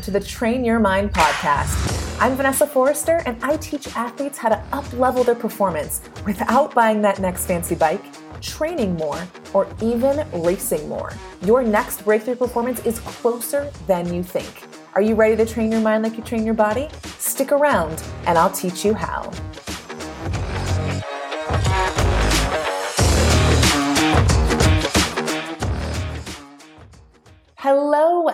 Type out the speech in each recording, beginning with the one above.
Welcome to the Train Your Mind podcast. I'm Vanessa Forrester, and I teach athletes how to up level their performance without buying that next fancy bike, training more, or even racing more. Your next breakthrough performance is closer than you think. Are you ready to train your mind like you train your body? Stick around, and I'll teach you how.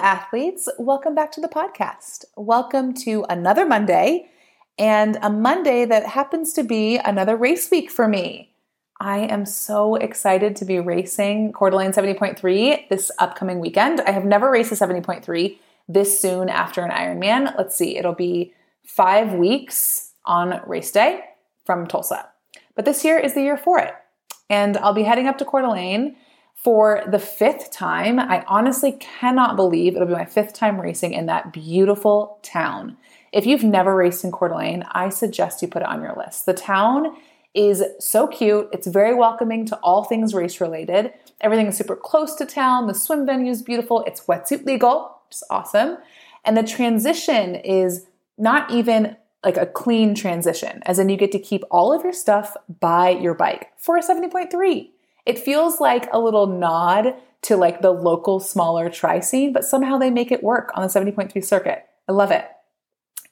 Athletes. Welcome back to the podcast. Welcome to another Monday and a Monday that happens to be another race week for me. I am so excited to be racing Coeur d'Alene 70.3 this upcoming weekend. I have never raced a 70.3 this soon after an Ironman. Let's see, it'll be five weeks on race day from Tulsa. But this year is the year for it. And I'll be heading up to Coeur d'Alene for the fifth time. I honestly cannot believe it'll be my fifth time racing in that beautiful town. If you've never raced in Coeur d'Alene, I suggest you put it on your list. The town is so cute. It's very welcoming to all things race related. Everything is super close to town. The swim venue is beautiful. It's wetsuit legal, which is awesome. And the transition is not even like a clean transition, as in you get to keep all of your stuff by your bike for a 70.3. It feels like a little nod to like the local smaller tri scene, but somehow they make it work on the 70.3 circuit. I love it.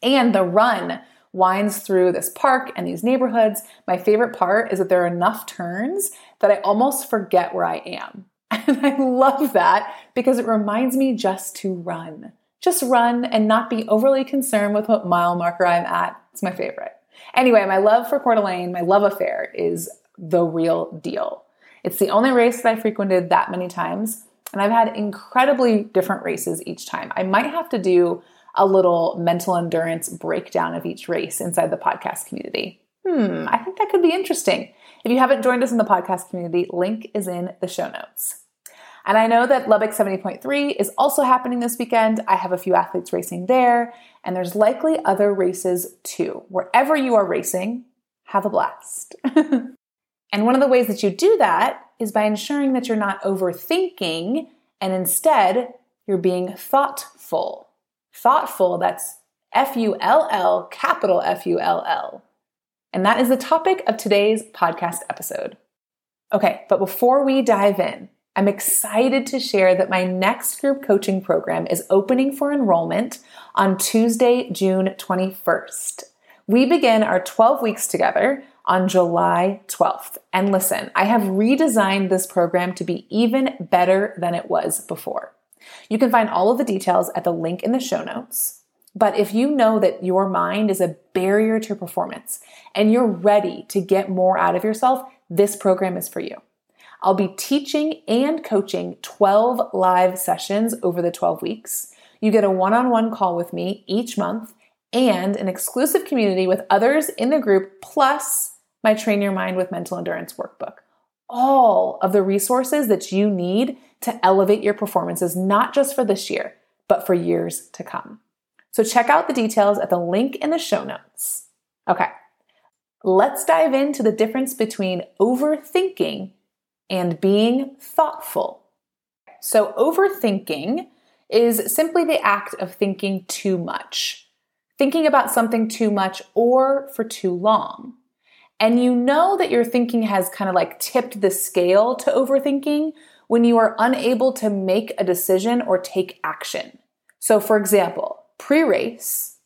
And the run winds through this park and these neighborhoods. My favorite part is that there are enough turns that I almost forget where I am. And I love that because it reminds me just to run. Just run and not be overly concerned with what mile marker I'm at. It's my favorite. Anyway, my love for Coeur d'Alene, my love affair is the real deal. It's the only race that I frequented that many times, and I've had incredibly different races each time. I might have to do a little mental endurance breakdown of each race inside the podcast community. Hmm, I think that could be interesting. If you haven't joined us in the podcast community, link is in the show notes. And I know that Lubbock 70.3 is also happening this weekend. I have a few athletes racing there, and there's likely other races too. Wherever you are racing, have a blast. And one of the ways that you do that is by ensuring that you're not overthinking and instead you're being thoughtful. Thoughtful, that's F U L L, capital F U L L. And that is the topic of today's podcast episode. Okay, but before we dive in, I'm excited to share that my next group coaching program is opening for enrollment on Tuesday, June 21st. We begin our 12 weeks together on July 12th. And listen, I have redesigned this program to be even better than it was before. You can find all of the details at the link in the show notes. But if you know that your mind is a barrier to performance and you're ready to get more out of yourself, this program is for you. I'll be teaching and coaching 12 live sessions over the 12 weeks. You get a one on one call with me each month and an exclusive community with others in the group, plus my Train Your Mind with Mental Endurance workbook. All of the resources that you need to elevate your performances, not just for this year, but for years to come. So check out the details at the link in the show notes. Okay, let's dive into the difference between overthinking and being thoughtful. So, overthinking is simply the act of thinking too much, thinking about something too much or for too long and you know that your thinking has kind of like tipped the scale to overthinking when you are unable to make a decision or take action. So, for example, pre race,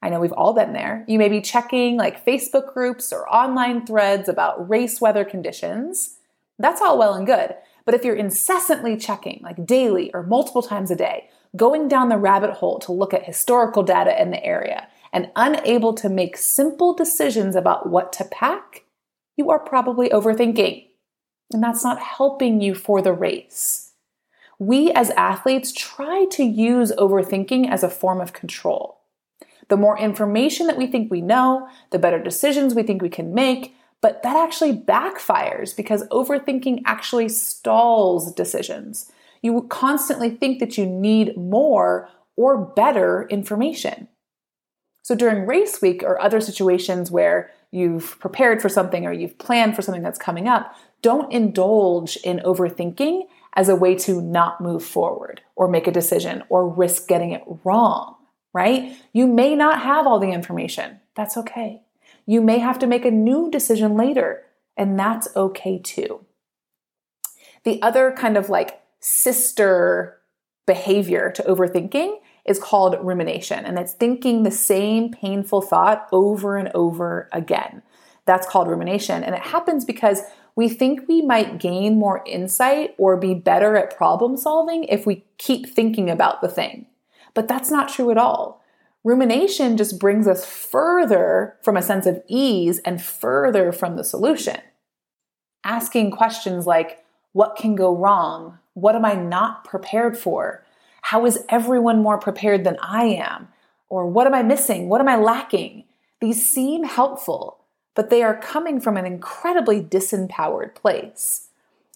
I know we've all been there. You may be checking like Facebook groups or online threads about race weather conditions. That's all well and good. But if you're incessantly checking, like daily or multiple times a day, going down the rabbit hole to look at historical data in the area, and unable to make simple decisions about what to pack, you are probably overthinking. And that's not helping you for the race. We as athletes try to use overthinking as a form of control. The more information that we think we know, the better decisions we think we can make, but that actually backfires because overthinking actually stalls decisions. You constantly think that you need more or better information. So during race week or other situations where you've prepared for something or you've planned for something that's coming up, don't indulge in overthinking as a way to not move forward or make a decision or risk getting it wrong. right? You may not have all the information. That's okay. You may have to make a new decision later, and that's okay too. The other kind of like sister behavior to overthinking is called rumination, and it's thinking the same painful thought over and over again. That's called rumination, and it happens because we think we might gain more insight or be better at problem solving if we keep thinking about the thing. But that's not true at all. Rumination just brings us further from a sense of ease and further from the solution. Asking questions like, what can go wrong? What am I not prepared for? How is everyone more prepared than I am? Or what am I missing? What am I lacking? These seem helpful, but they are coming from an incredibly disempowered place.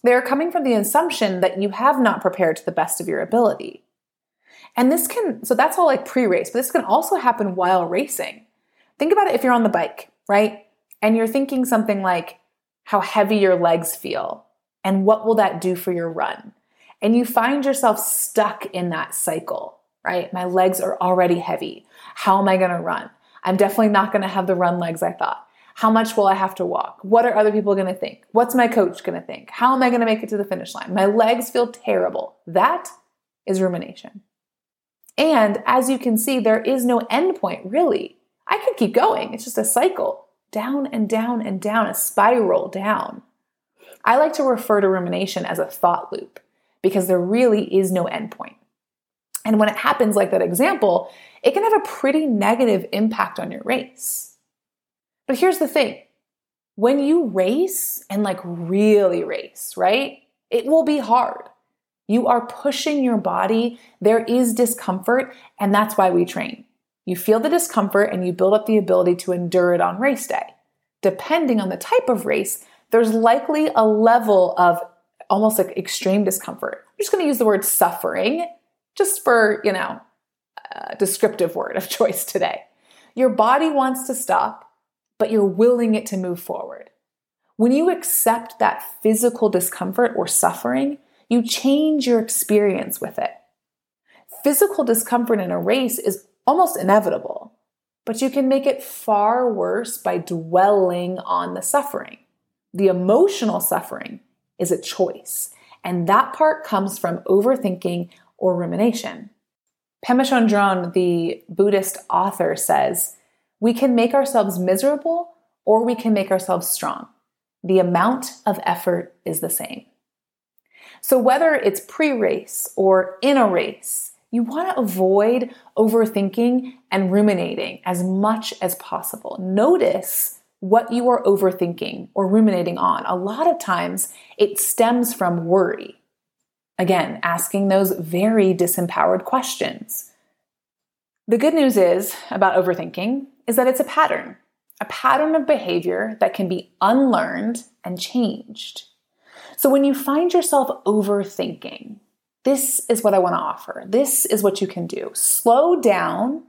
They are coming from the assumption that you have not prepared to the best of your ability. And this can, so that's all like pre race, but this can also happen while racing. Think about it if you're on the bike, right? And you're thinking something like how heavy your legs feel and what will that do for your run? And you find yourself stuck in that cycle, right? My legs are already heavy. How am I going to run? I'm definitely not going to have the run legs I thought. How much will I have to walk? What are other people going to think? What's my coach going to think? How am I going to make it to the finish line? My legs feel terrible. That is rumination. And as you can see, there is no end point, really. I could keep going. It's just a cycle down and down and down, a spiral down. I like to refer to rumination as a thought loop because there really is no endpoint. And when it happens like that example, it can have a pretty negative impact on your race. But here's the thing when you race and like really race, right? It will be hard. You are pushing your body. There is discomfort, and that's why we train. You feel the discomfort and you build up the ability to endure it on race day. Depending on the type of race, there's likely a level of almost like extreme discomfort. I'm just going to use the word suffering just for, you know, a descriptive word of choice today. Your body wants to stop, but you're willing it to move forward. When you accept that physical discomfort or suffering, you change your experience with it. Physical discomfort in a race is almost inevitable, but you can make it far worse by dwelling on the suffering. The emotional suffering is a choice, and that part comes from overthinking or rumination. Pema Chodron, the Buddhist author, says, We can make ourselves miserable or we can make ourselves strong. The amount of effort is the same. So, whether it's pre race or in a race, you want to avoid overthinking and ruminating as much as possible. Notice what you are overthinking or ruminating on. A lot of times it stems from worry. Again, asking those very disempowered questions. The good news is about overthinking is that it's a pattern, a pattern of behavior that can be unlearned and changed. So when you find yourself overthinking, this is what I want to offer. This is what you can do. Slow down,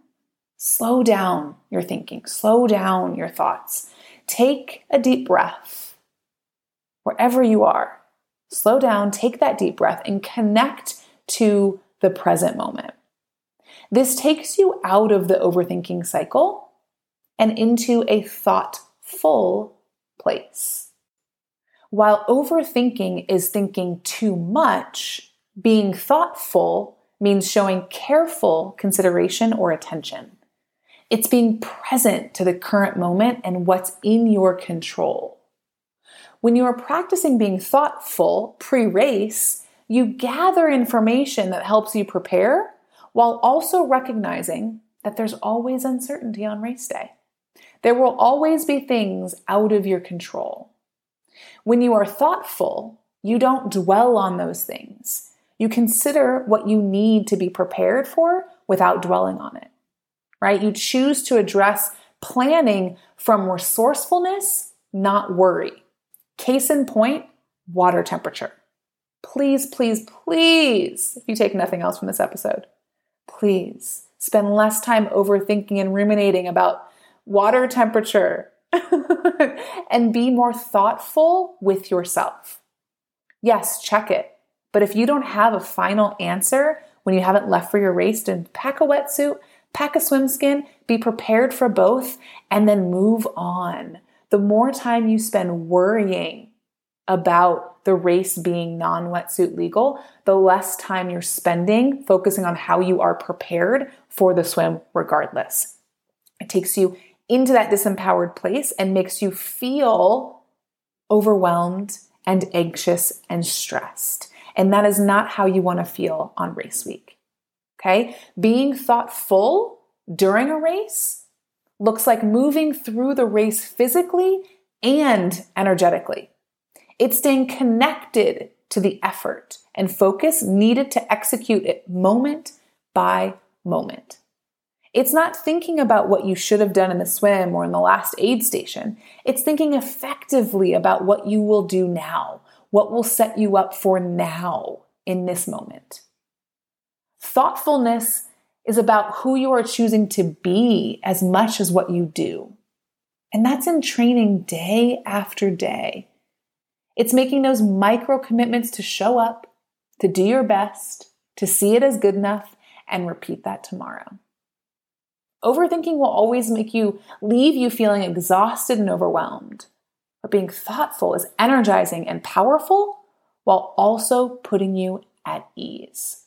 slow down your thinking, slow down your thoughts. Take a deep breath wherever you are. Slow down, take that deep breath, and connect to the present moment. This takes you out of the overthinking cycle and into a thoughtful place. While overthinking is thinking too much, being thoughtful means showing careful consideration or attention. It's being present to the current moment and what's in your control. When you are practicing being thoughtful pre race, you gather information that helps you prepare while also recognizing that there's always uncertainty on race day. There will always be things out of your control. When you are thoughtful, you don't dwell on those things. You consider what you need to be prepared for without dwelling on it right? You choose to address planning from resourcefulness, not worry. Case in point, water temperature. Please, please, please, if you take nothing else from this episode, please spend less time overthinking and ruminating about water temperature and be more thoughtful with yourself. Yes, check it. But if you don't have a final answer when you haven't left for your race, then pack a wetsuit, Pack a swim skin, be prepared for both, and then move on. The more time you spend worrying about the race being non wetsuit legal, the less time you're spending focusing on how you are prepared for the swim regardless. It takes you into that disempowered place and makes you feel overwhelmed and anxious and stressed. And that is not how you want to feel on race week. Okay? Being thoughtful during a race looks like moving through the race physically and energetically. It's staying connected to the effort and focus needed to execute it moment by moment. It's not thinking about what you should have done in the swim or in the last aid station. It's thinking effectively about what you will do now, what will set you up for now in this moment. Thoughtfulness is about who you are choosing to be as much as what you do. And that's in training day after day. It's making those micro commitments to show up, to do your best, to see it as good enough, and repeat that tomorrow. Overthinking will always make you leave you feeling exhausted and overwhelmed. But being thoughtful is energizing and powerful while also putting you at ease.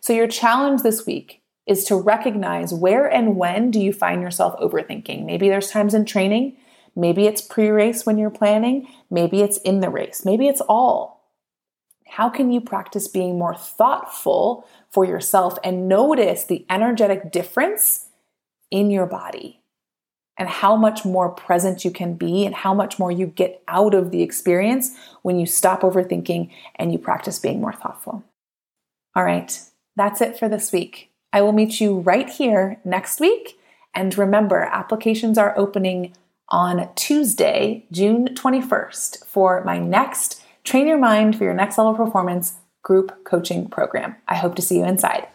So, your challenge this week is to recognize where and when do you find yourself overthinking. Maybe there's times in training Maybe it's pre race when you're planning. Maybe it's in the race. Maybe it's all. How can you practice being more thoughtful for yourself and notice the energetic difference in your body and how much more present you can be and how much more you get out of the experience when you stop overthinking and you practice being more thoughtful? All right, that's it for this week. I will meet you right here next week. And remember, applications are opening on Tuesday, June 21st, for my next Train Your Mind for Your Next Level Performance group coaching program. I hope to see you inside.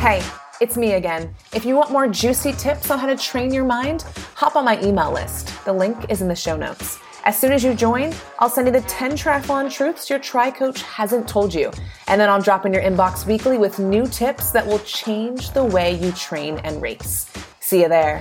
Hey, it's me again. If you want more juicy tips on how to train your mind, hop on my email list. The link is in the show notes. As soon as you join, I'll send you the 10 triathlon truths your tri coach hasn't told you. And then I'll drop in your inbox weekly with new tips that will change the way you train and race. See you there.